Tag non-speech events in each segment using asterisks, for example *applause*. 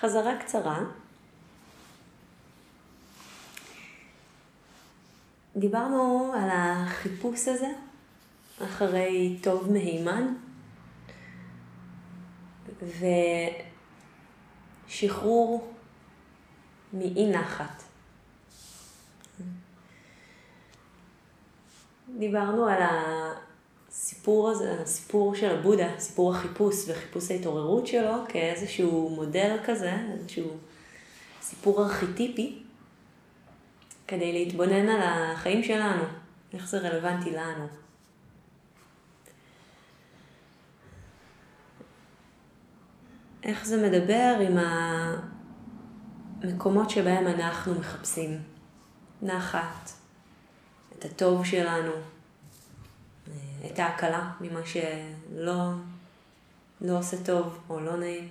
חזרה קצרה. דיברנו על החיפוש הזה אחרי טוב מהימן ושחרור מאי נחת. דיברנו על הסיפור הזה, הסיפור של הבודה, סיפור החיפוש וחיפוש ההתעוררות שלו כאיזשהו מודל כזה, איזשהו סיפור ארכיטיפי, כדי להתבונן על החיים שלנו, איך זה רלוונטי לנו. איך זה מדבר עם המקומות שבהם אנחנו מחפשים נחת, את הטוב שלנו, את ההקלה ממה שלא לא עושה טוב או לא נעים.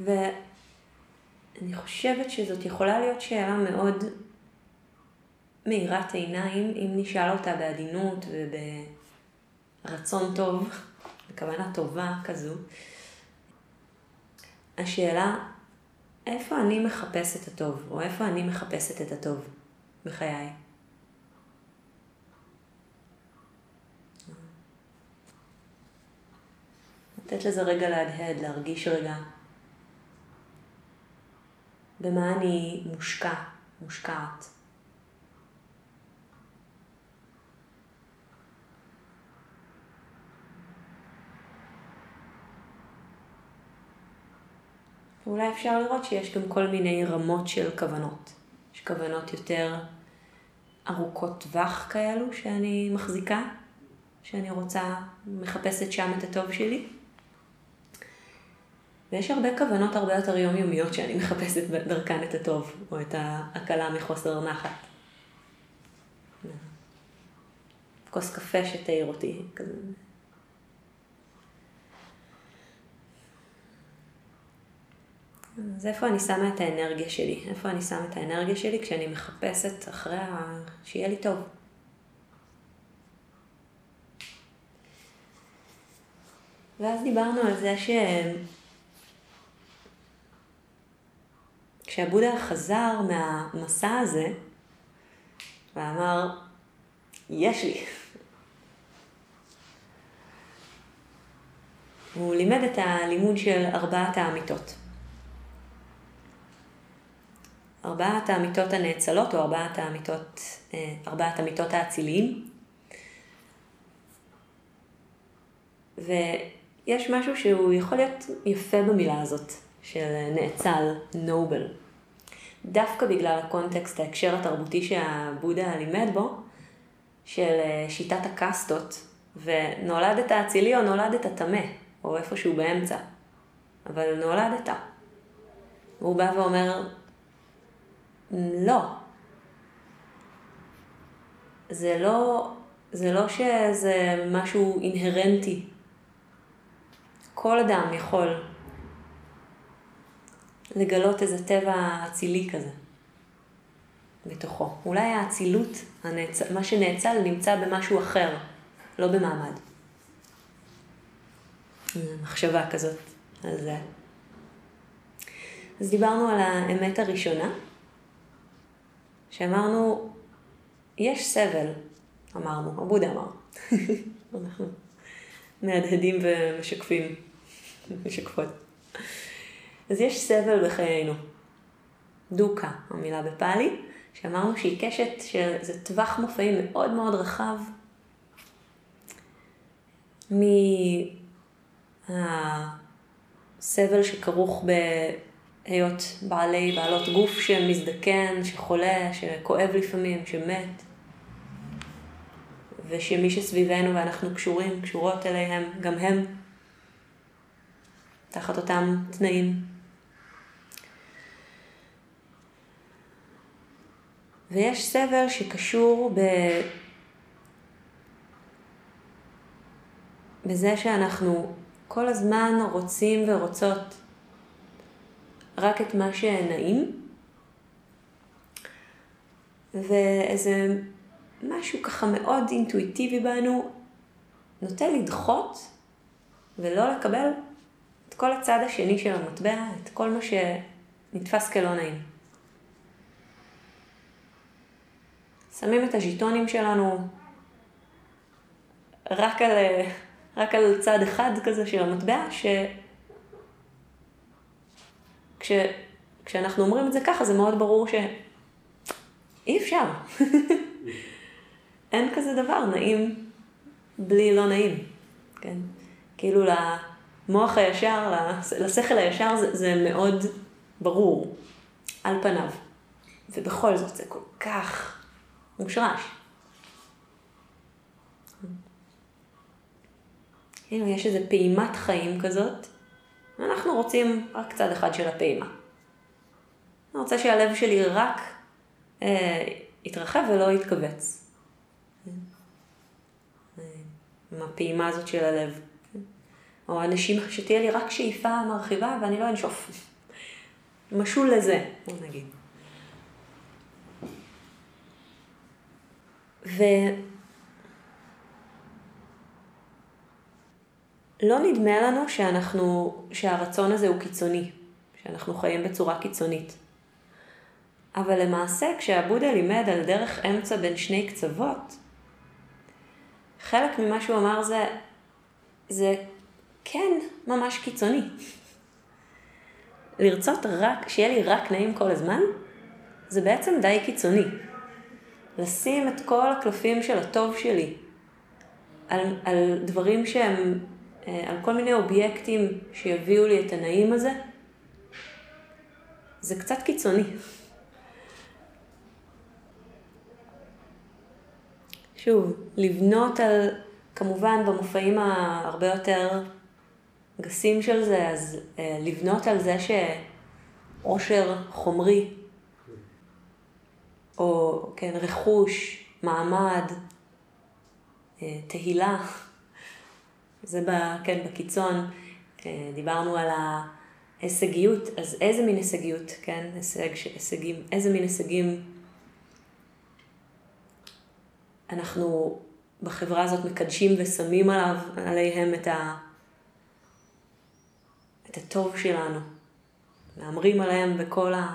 ואני חושבת שזאת יכולה להיות שאלה מאוד מאירת עיניים, אם נשאל אותה בעדינות וברצון טוב, בכוונה טובה כזו. השאלה, איפה אני מחפש את הטוב, או איפה אני מחפשת את הטוב בחיי? לתת לזה רגע להדהד, להרגיש רגע במה אני מושקע, מושקעת. ואולי אפשר לראות שיש גם כל מיני רמות של כוונות. יש כוונות יותר ארוכות טווח כאלו שאני מחזיקה, שאני רוצה, מחפשת שם את הטוב שלי. ויש הרבה כוונות הרבה יותר יומיומיות שאני מחפשת דרכן את הטוב, או את ההקלה מחוסר נחת. כוס קפה שתעיר אותי, כזה. אז איפה אני שמה את האנרגיה שלי? איפה אני שמה את האנרגיה שלי כשאני מחפשת אחרי ה... שיהיה לי טוב? ואז דיברנו על זה ש... כשהבודה חזר מהמסע הזה, ואמר, יש לי. הוא לימד את הלימוד של ארבעת האמיתות. ארבעת האמיתות הנאצלות, או ארבעת האמיתות, אה, ארבעת אמיתות האציליים. ויש משהו שהוא יכול להיות יפה במילה הזאת, של נאצל, נובל. דווקא בגלל הקונטקסט, ההקשר התרבותי שהבודה לימד בו, של אה, שיטת הקאסטות, ונולדת אצילי או נולדת טמא, או איפשהו באמצע, אבל נולדת. הוא בא ואומר, לא. זה לא, זה לא שזה משהו אינהרנטי. כל אדם יכול לגלות איזה טבע אצילי כזה בתוכו. אולי האצילות, הנאצ... מה שנאצל, נמצא במשהו אחר, לא במעמד. מחשבה כזאת על זה. אז דיברנו על האמת הראשונה, שאמרנו, יש סבל, אמרנו, הבודה אמר. *laughs* אנחנו מהדהדים ומשקפים, משקפות. אז יש סבל בחיינו. דוקה, המילה בפאלי, שאמרנו שהיא קשת שזה טווח מופעים מאוד מאוד רחב מהסבל שכרוך בהיות בעלי, בעלות גוף שמזדקן, שחולה, שכואב לפעמים, שמת, ושמי שסביבנו ואנחנו קשורים, קשורות אליהם, גם הם תחת אותם תנאים. ויש סבל שקשור ב... בזה שאנחנו כל הזמן רוצים ורוצות רק את מה שנעים, ואיזה משהו ככה מאוד אינטואיטיבי בנו נוטה לדחות ולא לקבל את כל הצד השני של המטבע, את כל מה שנתפס כלא נעים. שמים את הז'יטונים שלנו רק על, רק על צד אחד כזה של המטבע, ש... כש... כשאנחנו אומרים את זה ככה, זה מאוד ברור שאי אפשר. *laughs* אין כזה דבר נעים בלי לא נעים, כן? כאילו למוח הישר, לשכל הישר זה, זה מאוד ברור, על פניו. ובכל זאת זה כל כך מושרש. כאילו יש איזו פעימת חיים כזאת, ואנחנו רוצים רק צד אחד של הפעימה. אני רוצה שהלב שלי רק אה, יתרחב ולא יתכווץ. עם הפעימה הזאת של הלב. או הנשימה, שתהיה לי רק שאיפה מרחיבה ואני לא אנשוף. משול לזה, בוא נגיד. ולא נדמה לנו שאנחנו, שהרצון הזה הוא קיצוני, שאנחנו חיים בצורה קיצונית. אבל למעשה, כשהבודה לימד על דרך אמצע בין שני קצוות, חלק ממה שהוא אמר זה, זה כן ממש קיצוני. לרצות רק, שיהיה לי רק נעים כל הזמן, זה בעצם די קיצוני. לשים את כל הקלפים של הטוב שלי על, על דברים שהם, על כל מיני אובייקטים שיביאו לי את הנעים הזה, זה קצת קיצוני. שוב, לבנות על, כמובן במופעים ההרבה יותר גסים של זה, אז אה, לבנות על זה שעושר חומרי, או כן, רכוש, מעמד, אה, תהילה, זה ב, כן, בקיצון, אה, דיברנו על ההישגיות, אז איזה מין הישגיות, כן, הישג, הישגים, איזה מין הישגים אנחנו בחברה הזאת מקדשים ושמים עליו, עליהם את, ה, את הטוב שלנו. מהמרים עליהם בכל ה...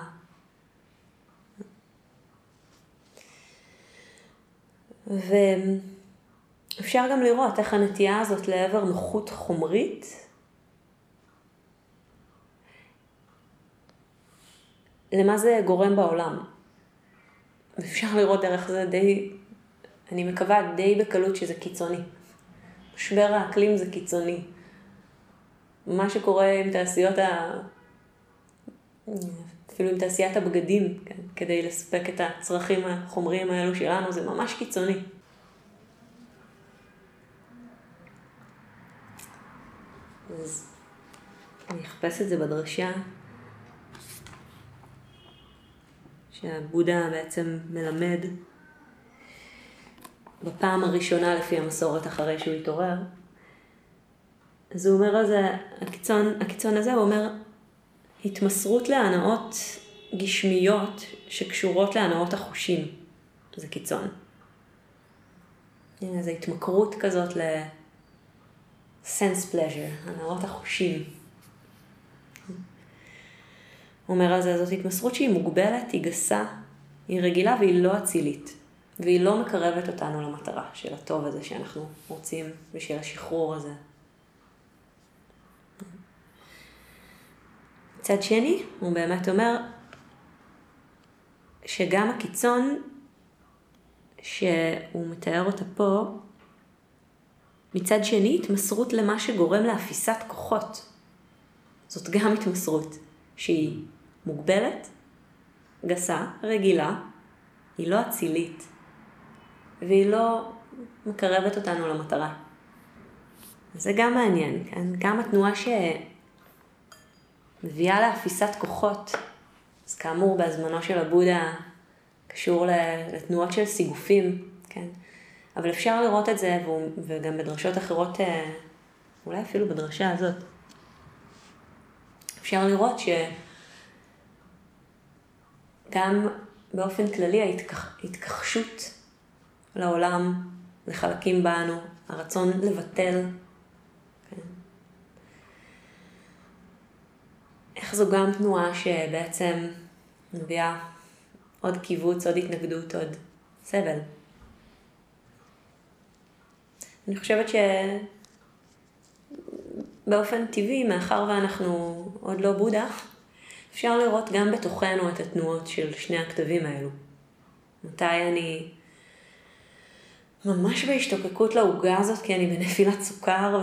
ואפשר גם לראות איך הנטייה הזאת לעבר נוחות חומרית למה זה גורם בעולם. אפשר לראות דרך זה די אני מקווה די בקלות שזה קיצוני. משבר האקלים זה קיצוני. מה שקורה עם תעשיות ה... אפילו עם תעשיית הבגדים, כן, כדי לספק את הצרכים החומריים האלו שלנו, זה ממש קיצוני. אז אני אחפש את זה בדרשה, שהבודה בעצם מלמד בפעם הראשונה לפי המסורת אחרי שהוא התעורר. אז הוא אומר על זה, הקיצון, הקיצון הזה, הוא אומר, התמסרות להנאות גשמיות שקשורות להנאות החושים. זה קיצון. הנה, זו התמכרות כזאת ל-sense pleasure, הנאות החושים. אומר על זה, זאת התמסרות שהיא מוגבלת, היא גסה, היא רגילה והיא לא אצילית. והיא לא מקרבת אותנו למטרה של הטוב הזה שאנחנו רוצים בשביל השחרור הזה. מצד שני, הוא באמת אומר שגם הקיצון שהוא מתאר אותה פה, מצד שני, התמסרות למה שגורם לאפיסת כוחות. זאת גם התמסרות שהיא מוגבלת, גסה, רגילה, היא לא אצילית, והיא לא מקרבת אותנו למטרה. זה גם מעניין, כן? גם התנועה שמביאה לאפיסת כוחות, אז כאמור בהזמנו של הבודה קשור לתנועות של סיגופים, כן? אבל אפשר לראות את זה, וגם בדרשות אחרות, אה, אולי אפילו בדרשה הזאת, אפשר לראות שגם באופן כללי ההתכחשות לעולם, לחלקים בנו, הרצון לבטל. כן. איך זו גם תנועה שבעצם מביאה עוד קיבוץ, עוד התנגדות, עוד סבל. אני חושבת שבאופן טבעי, מאחר ואנחנו עוד לא בודה, אפשר לראות גם בתוכנו את התנועות של שני הכתבים האלו. מתי אני ממש בהשתוקקות לעוגה הזאת, כי אני בנפילת סוכר,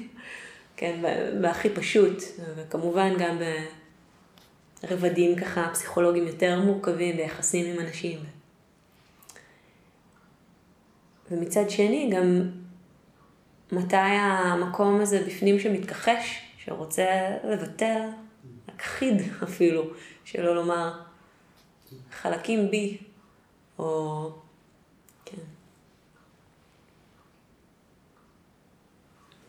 *laughs* כן, בהכי פשוט, וכמובן גם ברבדים ככה פסיכולוגיים יותר מורכבים ביחסים עם אנשים. ומצד שני, גם מתי המקום הזה בפנים שמתכחש, שרוצה לבטל, להכחיד אפילו, שלא לומר חלקים בי, או... כן.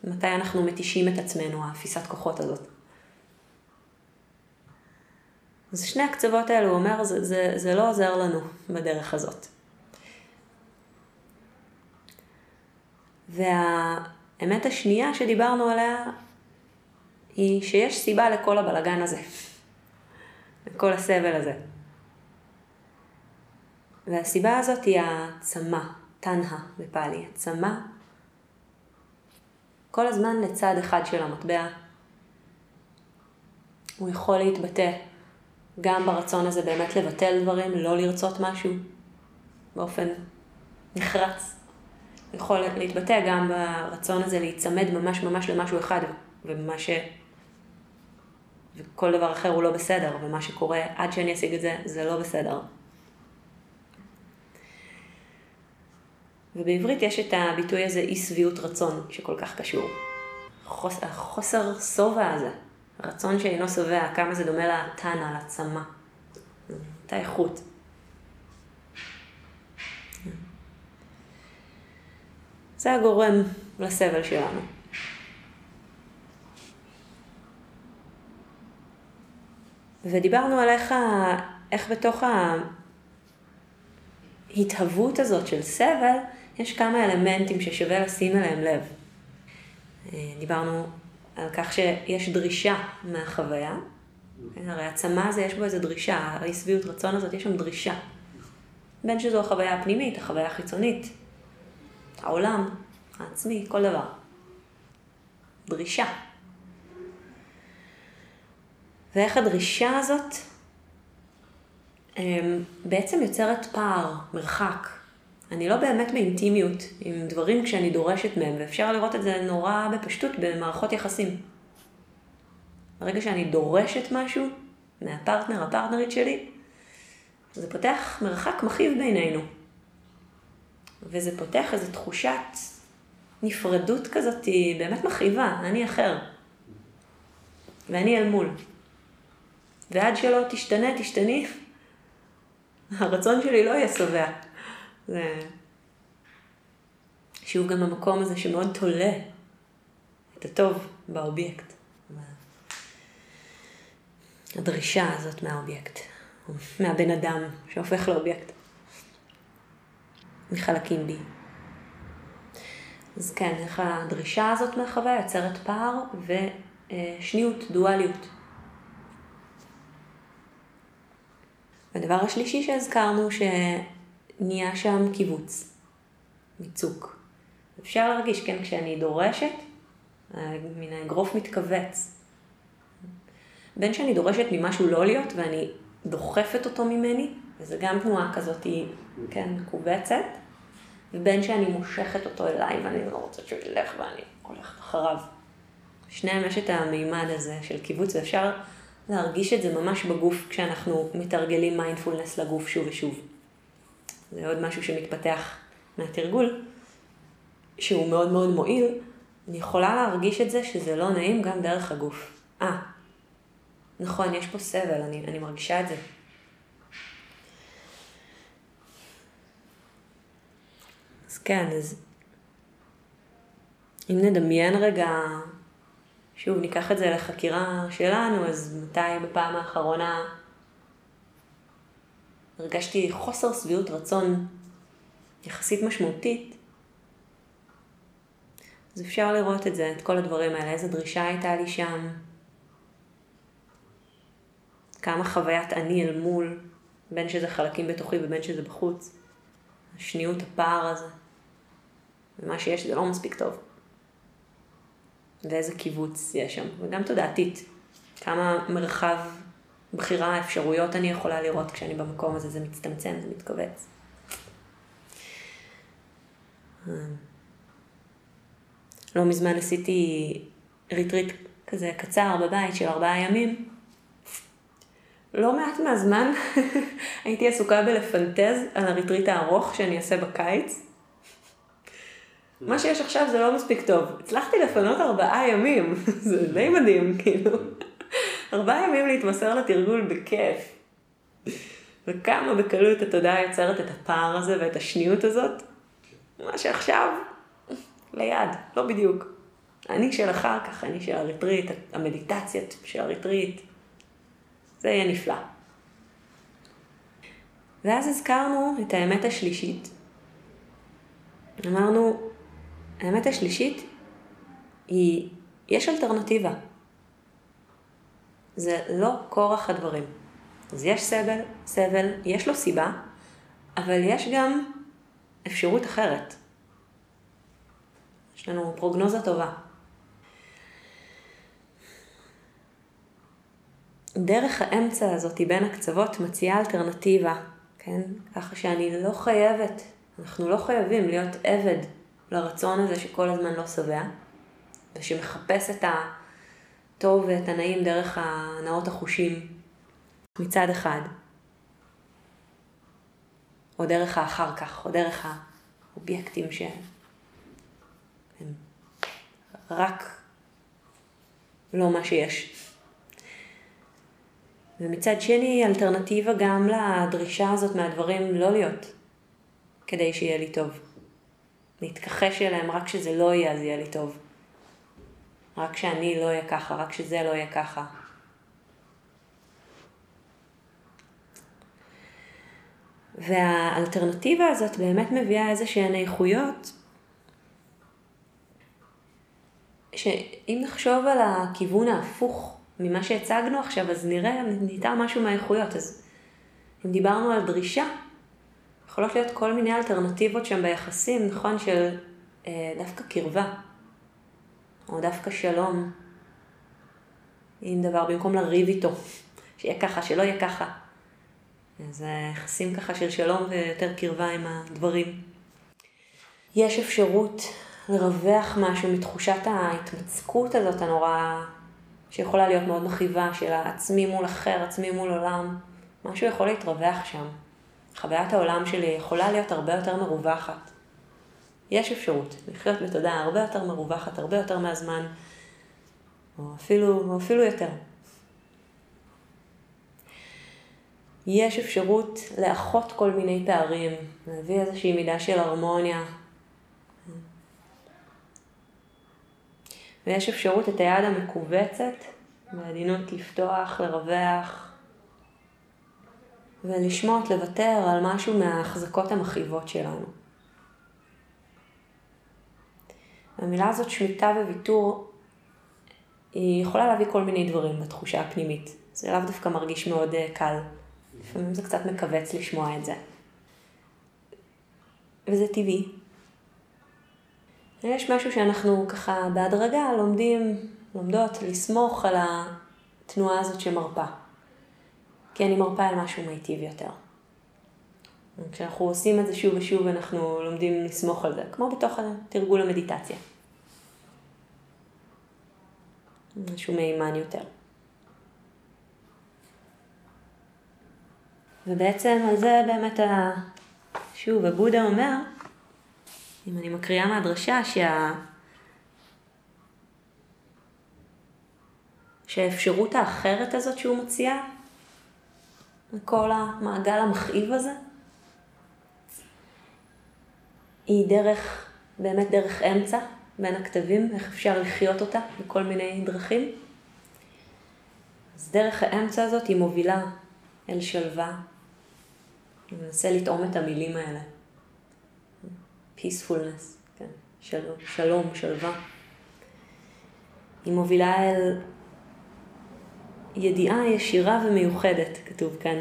מתי אנחנו מתישים את עצמנו, האפיסת כוחות הזאת. אז שני הקצוות האלו, הוא אומר, זה, זה, זה לא עוזר לנו בדרך הזאת. והאמת השנייה שדיברנו עליה, היא שיש סיבה לכל הבלגן הזה, לכל הסבל הזה. והסיבה הזאת היא הצמא, תנהה בפאלי, הצמא כל הזמן לצד אחד של המטבע. הוא יכול להתבטא גם ברצון הזה באמת לבטל דברים, לא לרצות משהו באופן נחרץ. יכול להתבטא גם ברצון הזה להיצמד ממש ממש למשהו אחד, ומה ש... וכל דבר אחר הוא לא בסדר, ומה שקורה עד שאני אשיג את זה, זה לא בסדר. ובעברית יש את הביטוי הזה אי שביעות רצון, שכל כך קשור. חוס, החוסר שובע הזה, הרצון שאינו שבע, כמה זה דומה לתנא, לצמא. את האיכות. זה הגורם לסבל שלנו. ודיברנו על איך, איך בתוך ההתהוות הזאת של סבל, יש כמה אלמנטים ששווה לשים אליהם לב. אה, דיברנו על כך שיש דרישה מהחוויה, כן, הרי הצמא הזה יש בו איזו דרישה, האי שביעות רצון הזאת, יש שם דרישה. בין שזו החוויה הפנימית, החוויה החיצונית, העולם, העצמי, כל דבר. דרישה. ואיך הדרישה הזאת אמ, בעצם יוצרת פער, מרחק, אני לא באמת באינטימיות עם דברים כשאני דורשת מהם, ואפשר לראות את זה נורא בפשטות במערכות יחסים. ברגע שאני דורשת משהו מהפרטנר, הפרטנרית שלי, זה פותח מרחק מכאיב בינינו. וזה פותח איזו תחושת נפרדות כזאת, היא באמת מכאיבה, אני אחר. ואני אל מול. ועד שלא תשתנה, תשתני, הרצון שלי לא יהיה שבע. זה... שוב גם המקום הזה שמאוד תולה את הטוב באובייקט. הדרישה הזאת מהאובייקט, מהבן אדם שהופך לאובייקט, מחלקים בי. אז כן, איך הדרישה הזאת מהחוויה יוצרת פער ושניות, דואליות. הדבר השלישי שהזכרנו, ש... נהיה שם קיבוץ, מיצוק. אפשר להרגיש, כן, כשאני דורשת, מן האגרוף מתכווץ. בין שאני דורשת ממשהו לא להיות ואני דוחפת אותו ממני, וזו גם תנועה כזאת, כן, מכווצת, ובין שאני מושכת אותו אליי ואני לא רוצה שהוא ילך ואני הולכת אחריו. שניהם יש את המימד הזה של קיבוץ, ואפשר להרגיש את זה ממש בגוף כשאנחנו מתרגלים מיינדפולנס לגוף שוב ושוב. זה עוד משהו שמתפתח מהתרגול, שהוא מאוד מאוד מועיל, אני יכולה להרגיש את זה שזה לא נעים גם דרך הגוף. אה, נכון, יש פה סבל, אני, אני מרגישה את זה. כן, אז אם נדמיין רגע, שוב, ניקח את זה לחקירה שלנו, אז מתי בפעם האחרונה הרגשתי חוסר שביעות רצון יחסית משמעותית אז אפשר לראות את זה, את כל הדברים האלה, איזה דרישה הייתה לי שם, כמה חוויית אני אל מול, בין שזה חלקים בתוכי ובין שזה בחוץ. השניות הפער הזה. ומה שיש זה לא מספיק טוב. ואיזה קיבוץ יש שם, וגם תודעתית. כמה מרחב בחירה, אפשרויות אני יכולה לראות כשאני במקום הזה, זה מצטמצם, זה מתכווץ. לא מזמן עשיתי ריטריט כזה קצר בבית של ארבעה ימים. לא מעט מהזמן *laughs* הייתי עסוקה בלפנטז על הריטריט הארוך שאני אעשה בקיץ. מה שיש עכשיו זה לא מספיק טוב. הצלחתי לפנות ארבעה ימים, *laughs* זה די מדהים, כאילו. *laughs* ארבעה ימים להתמסר לתרגול בכיף. וכמה בקלות התודעה יוצרת את הפער הזה ואת השניות הזאת. מה שעכשיו, ליד, לא בדיוק. אני של אחר כך, אני של הריטריט, המדיטציה של הריטריט. זה יהיה נפלא. ואז הזכרנו את האמת השלישית. אמרנו, האמת השלישית היא, יש אלטרנטיבה. זה לא כורח הדברים. אז יש סבל, סבל, יש לו סיבה, אבל יש גם אפשרות אחרת. יש לנו פרוגנוזה טובה. דרך האמצע הזאת בין הקצוות מציעה אלטרנטיבה, כן? ככה שאני לא חייבת, אנחנו לא חייבים להיות עבד לרצון הזה שכל הזמן לא שבע, ושמחפש את הטוב ואת הנעים דרך הנאות החושים מצד אחד, או דרך האחר כך, או דרך האובייקטים שהם רק לא מה שיש. ומצד שני, אלטרנטיבה גם לדרישה הזאת מהדברים לא להיות, כדי שיהיה לי טוב. להתכחש אליהם רק כשזה לא יהיה, אז יהיה לי טוב. רק שאני לא אהיה ככה, רק שזה לא יהיה ככה. והאלטרנטיבה הזאת באמת מביאה איזה שהן איכויות, שאם נחשוב על הכיוון ההפוך ממה שהצגנו עכשיו, אז נראה, ניתן משהו מהאיכויות. אז אם דיברנו על דרישה, יכולות להיות כל מיני אלטרנטיבות שם ביחסים, נכון, של אה, דווקא קרבה, או דווקא שלום, עם דבר, במקום לריב איתו, שיהיה ככה, שלא יהיה ככה. אז אה, יחסים ככה של שלום ויותר קרבה עם הדברים. יש אפשרות לרווח משהו מתחושת ההתמצקות הזאת הנורא, שיכולה להיות מאוד מכאיבה, של העצמי מול אחר, עצמי מול עולם. משהו יכול להתרווח שם. חוויית העולם שלי יכולה להיות הרבה יותר מרווחת. יש אפשרות לחיות בתודעה הרבה יותר מרווחת, הרבה יותר מהזמן, או אפילו, או אפילו יותר. יש אפשרות לאחות כל מיני פערים, להביא איזושהי מידה של הרמוניה. ויש אפשרות את היד המכווצת, בעדינות לפתוח, לרווח, ולשמוט, לוותר על משהו מההחזקות המכאיבות שלנו. המילה הזאת, שמיטה וויתור, היא יכולה להביא כל מיני דברים בתחושה הפנימית. זה לאו דווקא מרגיש מאוד uh, קל. לפעמים זה קצת מכווץ לשמוע את זה. וזה טבעי. יש משהו שאנחנו ככה בהדרגה לומדים, לומדות לסמוך על התנועה הזאת שמרפה. כי אני מרפה על משהו מיטיב יותר. כשאנחנו עושים את זה שוב ושוב, אנחנו לומדים לסמוך על זה, כמו בתוך תרגול המדיטציה. משהו מהימן יותר. ובעצם על זה באמת, ה... שוב, הבודה אומר, אם אני מקריאה מהדרשה, שה... שהאפשרות האחרת הזאת שהוא מציע, כל המעגל המכאיב הזה, היא דרך, באמת דרך אמצע בין הכתבים, איך אפשר לחיות אותה בכל מיני דרכים. אז דרך האמצע הזאת היא מובילה אל שלווה. אני מנסה לטעום את המילים האלה. peacefulness, כן. של, שלום, שלווה. היא מובילה אל ידיעה ישירה ומיוחדת, כתוב כאן.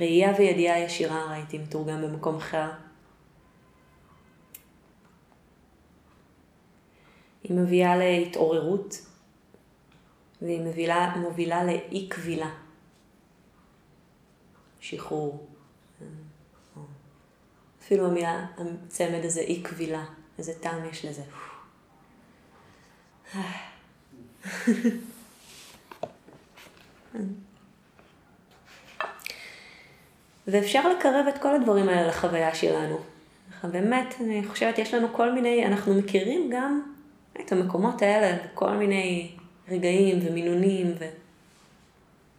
ראייה וידיעה ישירה ראיתי מתורגם במקום אחר. היא מביאה להתעוררות, והיא מובילה, מובילה לאי קבילה, שחרור. אפילו המילה, הצמד הזה, אי קבילה, איזה טעם יש לזה. ואפשר לקרב את כל הדברים האלה לחוויה שלנו. באמת, אני חושבת, יש לנו כל מיני, אנחנו מכירים גם את המקומות האלה, כל מיני רגעים ומינונים,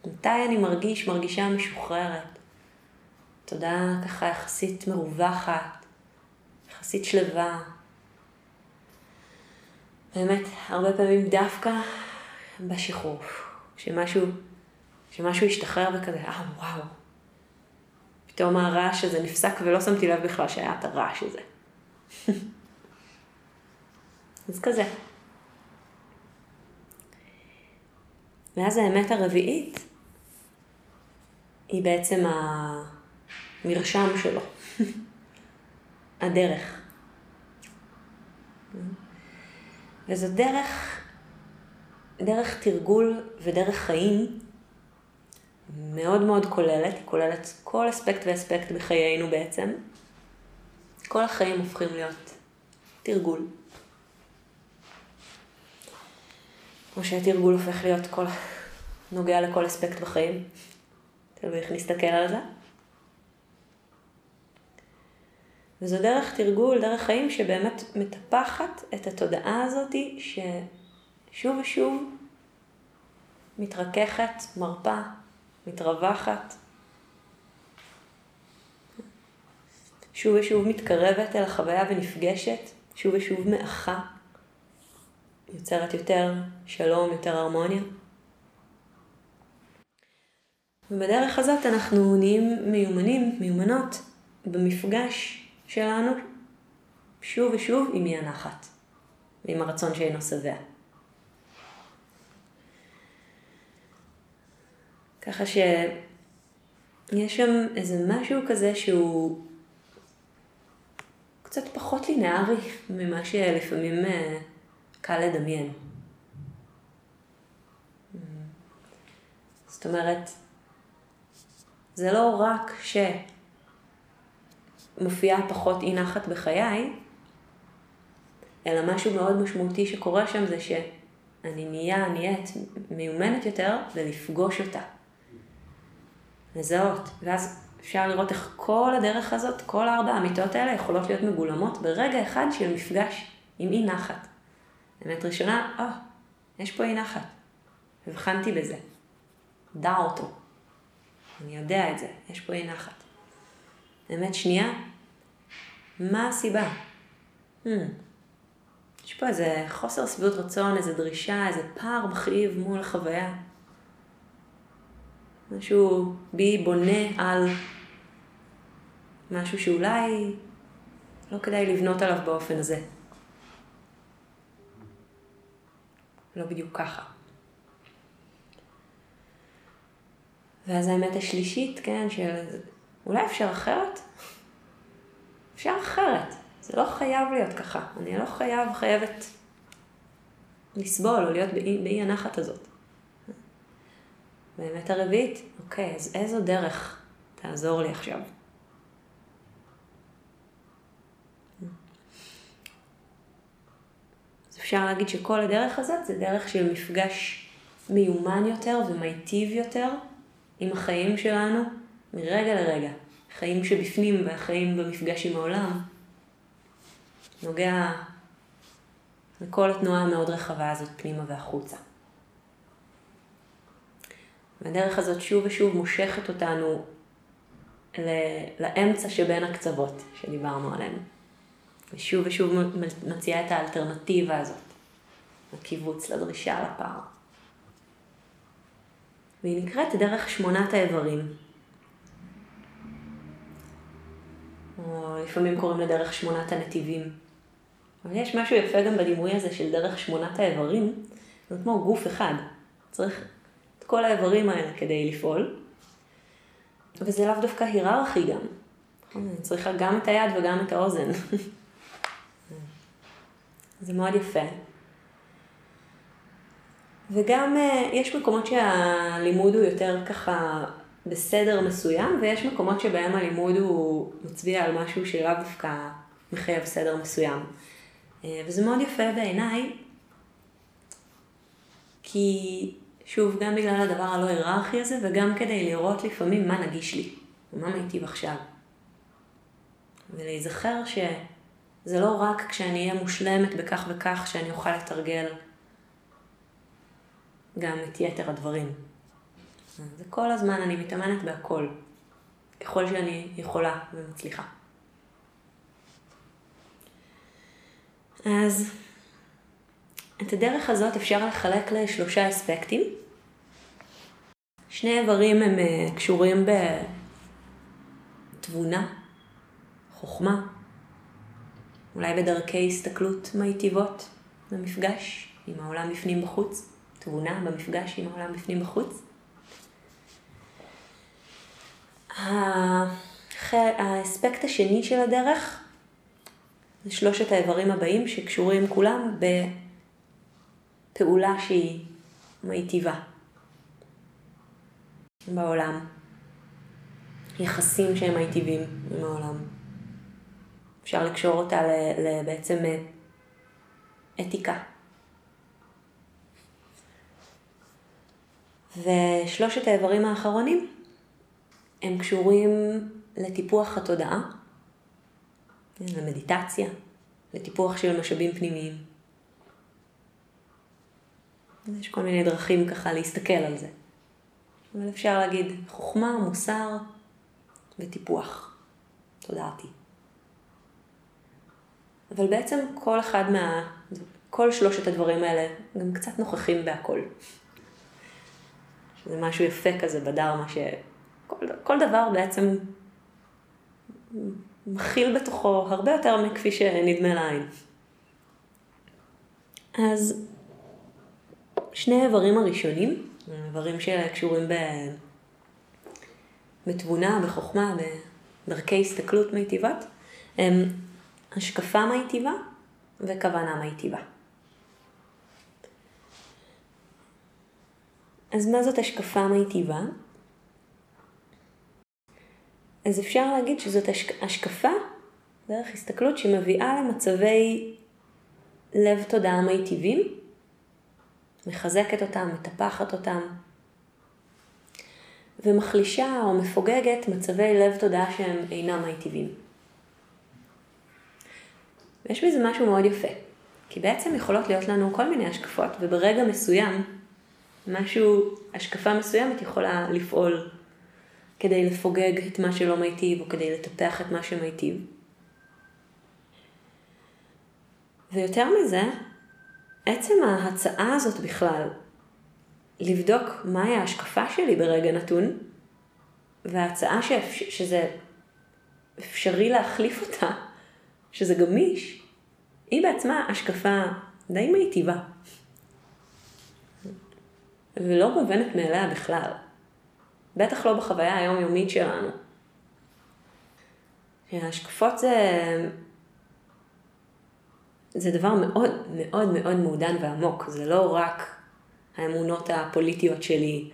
ומתי אני מרגיש, מרגישה משוחררת. תודה ככה יחסית מרווחת, יחסית שלווה. באמת, הרבה פעמים דווקא בשחרור, כשמשהו, כשמשהו השתחרר וכזה, אה, וואו. פתאום הרעש הזה נפסק ולא שמתי לב בכלל שהיה את הרעש הזה. *laughs* אז כזה. ואז האמת הרביעית היא בעצם המרשם שלו, *laughs* הדרך. וזו דרך, דרך תרגול ודרך חיים מאוד מאוד כוללת, היא כוללת כל אספקט ואספקט בחיינו בעצם. כל החיים הופכים להיות תרגול. כמו שהתרגול הופך להיות כל, נוגע לכל אספקט בחיים. תלוי איך נסתכל על זה. וזו דרך תרגול, דרך חיים שבאמת מטפחת את התודעה הזאתי ששוב ושוב מתרככת, מרפה, מתרווחת. שוב ושוב מתקרבת אל החוויה ונפגשת, שוב ושוב מאחה. יוצרת יותר שלום, יותר הרמוניה. ובדרך הזאת אנחנו נהיים מיומנים, מיומנות, במפגש שלנו שוב ושוב עם אי הנחת, ועם הרצון שאינו שבע. ככה שיש שם איזה משהו כזה שהוא קצת פחות לינארי ממה שלפעמים אה, קל לדמיין. זאת אומרת, זה לא רק שמופיעה פחות אי נחת בחיי, אלא משהו מאוד משמעותי שקורה שם זה שאני נהיה, נהיית מיומנת יותר ולפגוש אותה. לזהות. ואז אפשר לראות איך כל הדרך הזאת, כל ארבע האמיתות האלה יכולות להיות מגולמות ברגע אחד של מפגש עם אי נחת. אמת ראשונה, אה, oh, יש פה אי נחת. הבחנתי בזה. דע אותו. אני יודע את זה, יש פה אי נחת. אמת שנייה, מה הסיבה? Hmm. יש פה איזה חוסר שביעות רצון, איזה דרישה, איזה פער מכאיב מול החוויה. משהו בי בונה על משהו שאולי לא כדאי לבנות עליו באופן הזה. לא בדיוק ככה. ואז האמת השלישית, כן, של אולי אפשר אחרת? אפשר אחרת. זה לא חייב להיות ככה. אני לא חייב, חייבת לסבול או להיות באי, באי הנחת הזאת. באמת הרביעית, אוקיי, אז איזו דרך תעזור לי עכשיו? אז אפשר להגיד שכל הדרך הזאת זה דרך של מפגש מיומן יותר ומיטיב יותר עם החיים שלנו מרגע לרגע. חיים שבפנים והחיים במפגש עם העולם. נוגע לכל התנועה המאוד רחבה הזאת פנימה והחוצה. והדרך הזאת שוב ושוב מושכת אותנו לאמצע שבין הקצוות שדיברנו עליהם. ושוב ושוב מציעה את האלטרנטיבה הזאת, הקיבוץ לדרישה לפער. והיא נקראת דרך שמונת האיברים. או לפעמים קוראים לדרך שמונת הנתיבים. אבל יש משהו יפה גם בדימוי הזה של דרך שמונת האיברים, זה כמו גוף אחד. צריך את כל האיברים האלה כדי לפעול. וזה לאו דווקא היררכי גם. אני צריכה גם את היד וגם את האוזן. זה מאוד יפה. וגם אה, יש מקומות שהלימוד הוא יותר ככה בסדר מסוים, ויש מקומות שבהם הלימוד הוא מצביע על משהו שלאו דווקא מחייב סדר מסוים. אה, וזה מאוד יפה בעיניי, כי שוב, גם בגלל הדבר הלא היררכי הזה, וגם כדי לראות לפעמים מה נגיש לי, ומה מיטיב עכשיו. ולהיזכר שזה לא רק כשאני אהיה מושלמת בכך וכך שאני אוכל לתרגל גם את יתר הדברים. זה כל הזמן, אני מתאמנת בהכל, ככל שאני יכולה ומצליחה. אז את הדרך הזאת אפשר לחלק לשלושה אספקטים. שני איברים הם אה, קשורים בתבונה, חוכמה, אולי בדרכי הסתכלות מיטיבות במפגש עם העולם בפנים בחוץ, תבונה במפגש עם העולם בפנים בחוץ. האספקט השני של הדרך זה שלושת האיברים הבאים שקשורים כולם בפעולה שהיא מיטיבה בעולם. יחסים שהם מיטיבים עם העולם. אפשר לקשור אותה בעצם אה, אתיקה. ושלושת האיברים האחרונים הם קשורים לטיפוח התודעה, למדיטציה, לטיפוח של משאבים פנימיים. יש כל מיני דרכים ככה להסתכל על זה. אבל אפשר להגיד חוכמה, מוסר וטיפוח תודעתי. אבל בעצם כל אחד מה... כל שלושת הדברים האלה גם קצת נוכחים בהכל. שזה משהו יפה כזה בדרמה, שכל דבר בעצם מכיל בתוכו הרבה יותר מכפי שנדמה לעין. אז שני האיברים הראשונים, איברים שקשורים. בתבונה, בחוכמה, בדרכי הסתכלות מיטיבות, הם השקפה מיטיבה וכוונה מיטיבה. אז מה זאת השקפה מיטיבה? אז אפשר להגיד שזאת השקפה, דרך הסתכלות שמביאה למצבי לב תודעה מיטיבים, מחזקת אותם, מטפחת אותם, ומחלישה או מפוגגת מצבי לב תודעה שהם אינם מיטיבים. ויש בזה משהו מאוד יפה, כי בעצם יכולות להיות לנו כל מיני השקפות, וברגע מסוים, משהו, השקפה מסוימת יכולה לפעול כדי לפוגג את מה שלא מיטיב, או כדי לטפח את מה שמיטיב. ויותר מזה, עצם ההצעה הזאת בכלל, לבדוק מהי ההשקפה שלי ברגע נתון, וההצעה שאפ... שזה אפשרי להחליף אותה, שזה גמיש, היא בעצמה השקפה די מיטיבה. ולא מובנת מאליה בכלל. בטח לא בחוויה היומיומית שלנו. ההשקפות זה... זה דבר מאוד מאוד מאוד מעודן ועמוק, זה לא רק האמונות הפוליטיות שלי,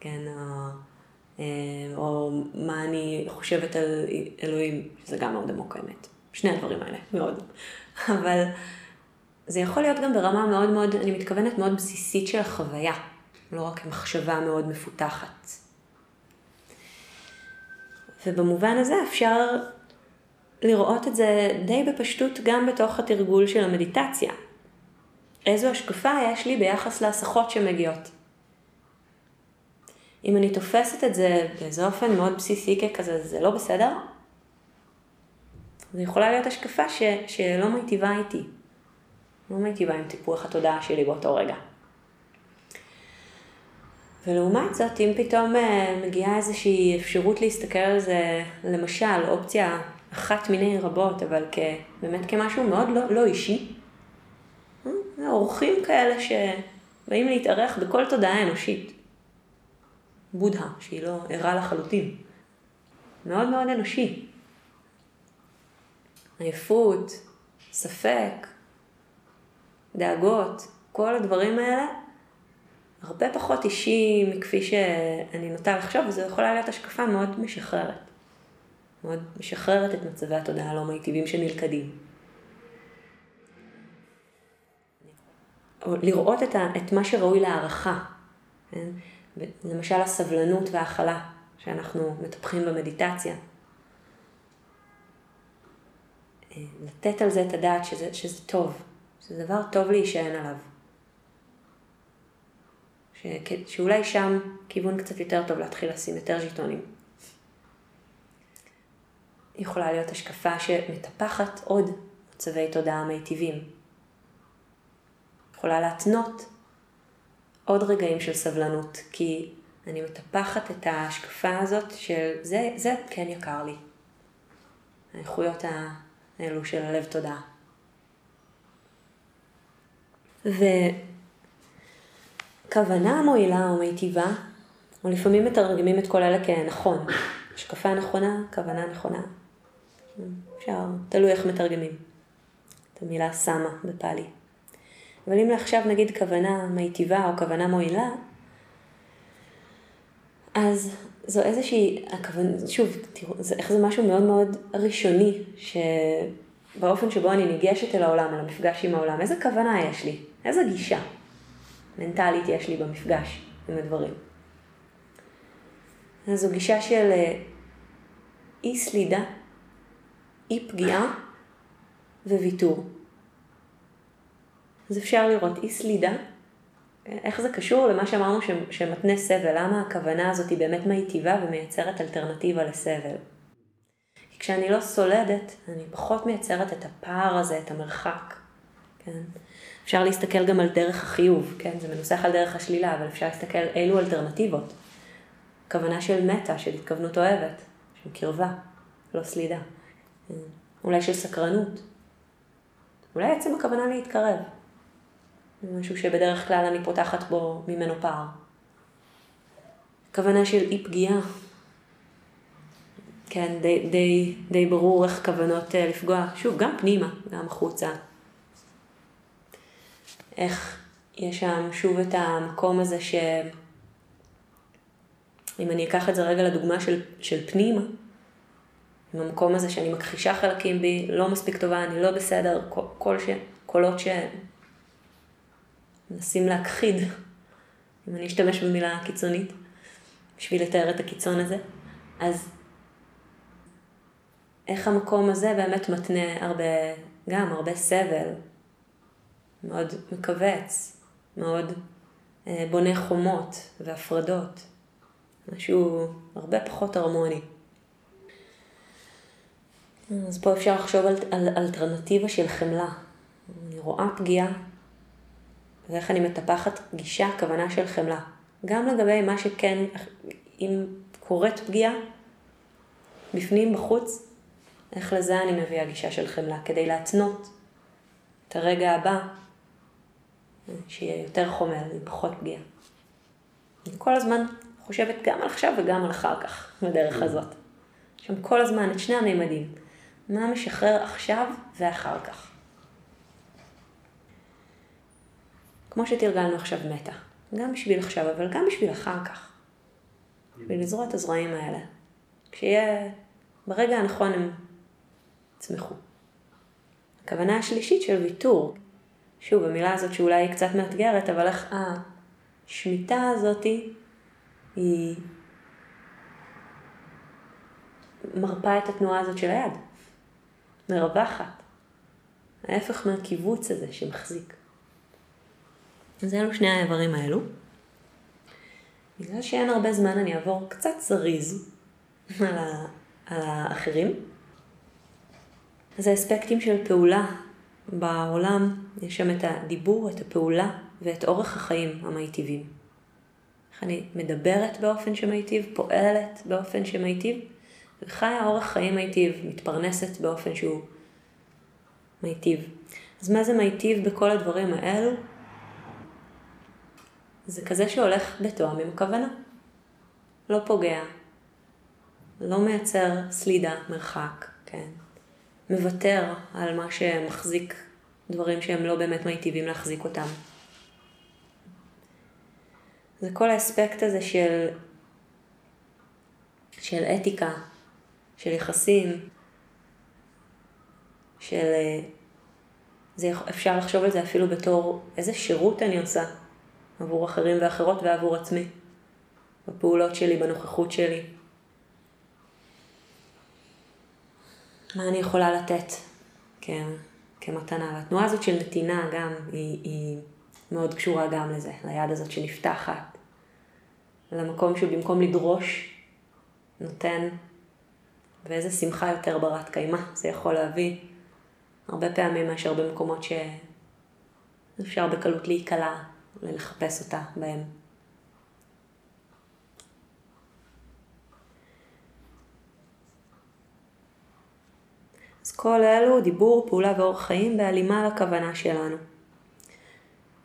כן, או, אה, או מה אני חושבת על אלוהים, שזה גם מאוד עמוק האמת. שני הדברים האלה, מאוד. אבל זה יכול להיות גם ברמה מאוד מאוד, אני מתכוונת מאוד בסיסית של החוויה, לא רק מחשבה מאוד מפותחת. ובמובן הזה אפשר לראות את זה די בפשטות גם בתוך התרגול של המדיטציה. איזו השקפה יש לי ביחס להסחות שמגיעות. אם אני תופסת את זה באיזה אופן מאוד בסיסי ככזה, זה לא בסדר, זו יכולה להיות השקפה ש, שלא מיטיבה איתי. לא מיטיבה עם טיפוח התודעה שלי באותו רגע. ולעומת זאת, אם פתאום אה, מגיעה איזושהי אפשרות להסתכל על זה, למשל, אופציה אחת מיני רבות, אבל כ, באמת כמשהו מאוד לא, לא אישי. אה, אורחים כאלה שבאים להתארח בכל תודעה אנושית. בודהה, שהיא לא ערה לחלוטין. מאוד מאוד אנושי. עייפות, ספק, דאגות, כל הדברים האלה, הרבה פחות אישי מכפי שאני נוטה לחשוב, וזו יכולה להיות השקפה מאוד משחררת. מאוד משחררת את מצבי התודעה הלא מיטיבים שנלכדים. לראות את, ה, את מה שראוי להערכה. כן? למשל הסבלנות וההכלה שאנחנו מטפחים במדיטציה. אה, לתת על זה את הדעת שזה, שזה טוב, שזה דבר טוב להישען עליו. ש, שאולי שם כיוון קצת יותר טוב להתחיל לשים יותר ז'יטונים. יכולה להיות השקפה שמטפחת עוד מצבי תודעה מיטיבים. יכולה להתנות עוד רגעים של סבלנות, כי אני מטפחת את ההשקפה הזאת של זה, זה כן יקר לי. האיכויות האלו של הלב תודעה. וכוונה מועילה או מיטיבה, או לפעמים מתרגמים את כל אלה כנכון. השקפה נכונה, כוונה נכונה. אפשר, תלוי איך מתרגמים. את המילה סמה בפאלי. אבל אם עכשיו נגיד כוונה מיטיבה או כוונה מועילה, אז זו איזושהי, הכוונה, שוב, תראו, זה, איך זה משהו מאוד מאוד ראשוני, שבאופן שבו אני ניגשת אל העולם, אל המפגש עם העולם, איזה כוונה יש לי, איזה גישה מנטלית יש לי במפגש עם הדברים. אז זו גישה של אה, אי סלידה, אי פגיעה וויתור. אז אפשר לראות אי סלידה, איך זה קשור למה שאמרנו שמתנה סבל, למה הכוונה הזאת היא באמת מיטיבה ומייצרת אלטרנטיבה לסבל. כי כשאני לא סולדת, אני פחות מייצרת את הפער הזה, את המרחק. כן? אפשר להסתכל גם על דרך החיוב, כן? זה מנוסח על דרך השלילה, אבל אפשר להסתכל אילו אלטרנטיבות. כוונה של מטה, של התכוונות אוהבת, של קרבה, לא סלידה. אולי של סקרנות. אולי עצם הכוונה להתקרב. זה משהו שבדרך כלל אני פותחת בו ממנו פער. כוונה של אי פגיעה. כן, די, די, די ברור איך כוונות אה, לפגוע. שוב, גם פנימה, גם החוצה. איך יש שם שוב את המקום הזה ש... אם אני אקח את זה רגע לדוגמה של, של פנימה, עם המקום הזה שאני מכחישה חלקים בי, לא מספיק טובה, אני לא בסדר, כל ש... קולות שמנסים להכחיד, אם אני אשתמש במילה קיצונית, בשביל לתאר את הקיצון הזה, אז איך המקום הזה באמת מתנה הרבה, גם הרבה סבל, מאוד מכווץ, מאוד אה, בונה חומות והפרדות, משהו הרבה פחות הרמוני. אז פה אפשר לחשוב על, על אלטרנטיבה של חמלה. אני רואה פגיעה, ואיך אני מטפחת גישה, כוונה של חמלה. גם לגבי מה שכן, אם קורית פגיעה, בפנים, בחוץ, איך לזה אני מביאה גישה של חמלה, כדי להתנות את הרגע הבא, שיהיה יותר חומר, עם פחות פגיעה. אני כל הזמן חושבת גם על עכשיו וגם על אחר כך, בדרך הזאת. יש שם כל הזמן את שני הממדים. מה משחרר עכשיו ואחר כך. כמו שתרגלנו עכשיו מתה, גם בשביל עכשיו, אבל גם בשביל אחר כך. בשביל לזרוע את הזרעים האלה. כשיהיה, ברגע הנכון הם יצמחו. הכוונה השלישית של ויתור, שוב, המילה הזאת שאולי היא קצת מאתגרת, אבל איך השמיטה הזאתי היא מרפה את התנועה הזאת של היד. מרווחת. ההפך מהקיבוץ הזה שמחזיק. אז אלו שני האיברים האלו. בגלל שאין הרבה זמן אני אעבור קצת זריז על, ה, על האחרים. אז האספקטים של פעולה בעולם, יש שם את הדיבור, את הפעולה ואת אורך החיים המיטיבים. איך אני מדברת באופן שמיטיב, פועלת באופן שמיטיב, וחיה אורח חיים מיטיב, מתפרנסת באופן שהוא מיטיב. אז מה זה מיטיב בכל הדברים האלו? זה כזה שהולך בתואם עם הכוונה. לא פוגע, לא מייצר סלידה, מרחק, כן. מוותר על מה שמחזיק דברים שהם לא באמת מיטיבים להחזיק אותם. זה כל האספקט הזה של, של אתיקה, של יחסים, של... זה, אפשר לחשוב על זה אפילו בתור איזה שירות אני עושה עבור אחרים ואחרות ועבור עצמי, בפעולות שלי, בנוכחות שלי. מה אני יכולה לתת כן, כמתנה. והתנועה הזאת של נתינה גם, היא, היא מאוד קשורה גם לזה, ליד הזאת שנפתחת, למקום שבמקום לדרוש, נותן, ואיזה שמחה יותר ברת קיימא זה יכול להביא הרבה פעמים מאשר במקומות שאפשר בקלות להיקלע ולחפש אותה בהם. כל אלו דיבור, פעולה ואורח חיים בהלימה לכוונה שלנו.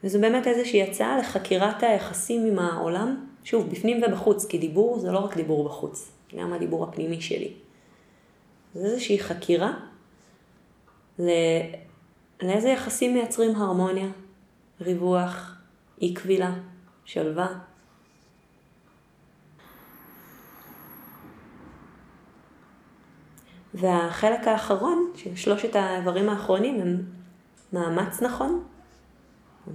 וזו באמת איזושהי הצעה לחקירת היחסים עם העולם, שוב, בפנים ובחוץ, כי דיבור זה לא רק דיבור בחוץ, גם הדיבור הפנימי שלי. זה איזושהי חקירה לא... לאיזה יחסים מייצרים הרמוניה, ריווח, אי קבילה, שלווה. והחלק האחרון, של שלושת האיברים האחרונים, הם מאמץ נכון,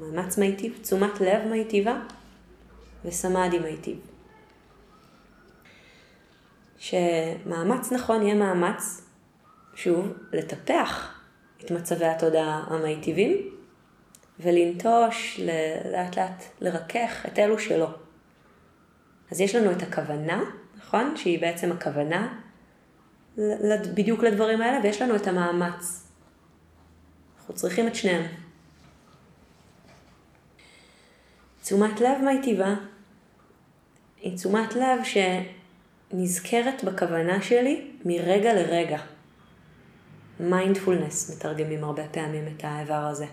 מאמץ מיטיב, תשומת לב מיטיבה וסמאדי מיטיב. שמאמץ נכון יהיה מאמץ, שוב, לטפח את מצבי התודעה המיטיבים ולנטוש, לאט לאט לרכך את אלו שלא. אז יש לנו את הכוונה, נכון? שהיא בעצם הכוונה בדיוק לדברים האלה, ויש לנו את המאמץ. אנחנו צריכים את שניהם. תשומת לב מיטיבה היא תשומת לב שנזכרת בכוונה שלי מרגע לרגע. מיינדפולנס, מתרגמים הרבה פעמים את האיבר הזה.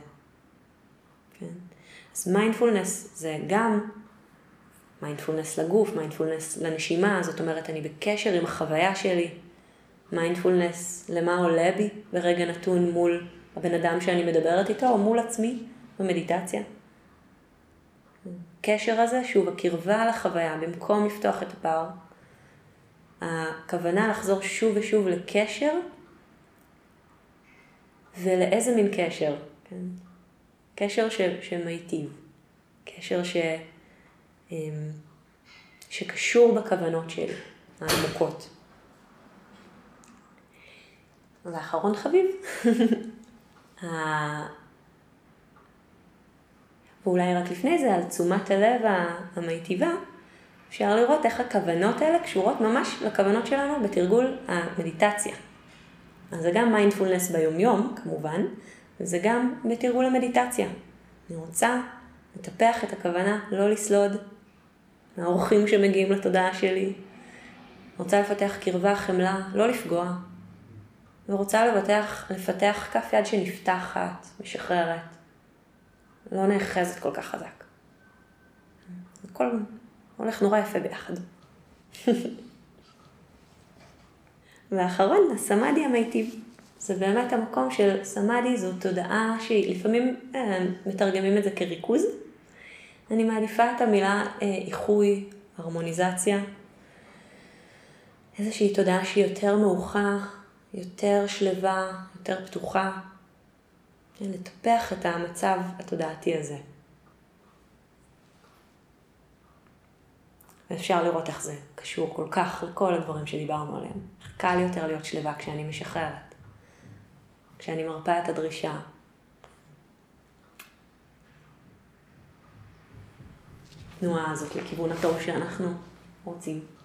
כן? אז מיינדפולנס זה גם מיינדפולנס לגוף, מיינדפולנס לנשימה, זאת אומרת אני בקשר עם החוויה שלי, מיינדפולנס למה עולה בי ברגע נתון מול הבן אדם שאני מדברת איתו, או מול עצמי במדיטציה. הקשר הזה, שוב, הקרבה לחוויה, במקום לפתוח את הפער, הכוונה לחזור שוב ושוב לקשר, ולאיזה מין קשר, כן? קשר ש, שמיטיב, קשר ש, אמ, שקשור בכוונות שלי, העמוקות. ואחרון חביב, *laughs* ואולי רק לפני זה, על תשומת הלב המיטיבה, אפשר לראות איך הכוונות האלה קשורות ממש לכוונות שלנו בתרגול המדיטציה. אז זה גם מיינדפולנס ביומיום, כמובן, וזה גם בתרגול המדיטציה. אני רוצה לטפח את הכוונה לא לסלוד מהאורחים שמגיעים לתודעה שלי. רוצה לפתח קרבה, חמלה, לא לפגוע. ורוצה לפתח, לפתח כף יד שנפתחת, משחררת. לא נאחזת כל כך חזק. הכל הולך נורא יפה ביחד. *laughs* ואחרון, הסמאדי המיטיב. זה באמת המקום של סמאדי, זו תודעה שהיא, לפעמים אה, מתרגמים את זה כריכוז. אני מעדיפה את המילה אה, איחוי, הרמוניזציה. איזושהי תודעה שהיא יותר מאוחה, יותר שלווה, יותר פתוחה. לטפח את המצב התודעתי הזה. ואפשר לראות איך זה קשור כל כך לכל הדברים שדיברנו עליהם. קל יותר להיות שלווה כשאני משחררת, כשאני מרפה את הדרישה. תנועה הזאת לכיוון הטוב שאנחנו רוצים.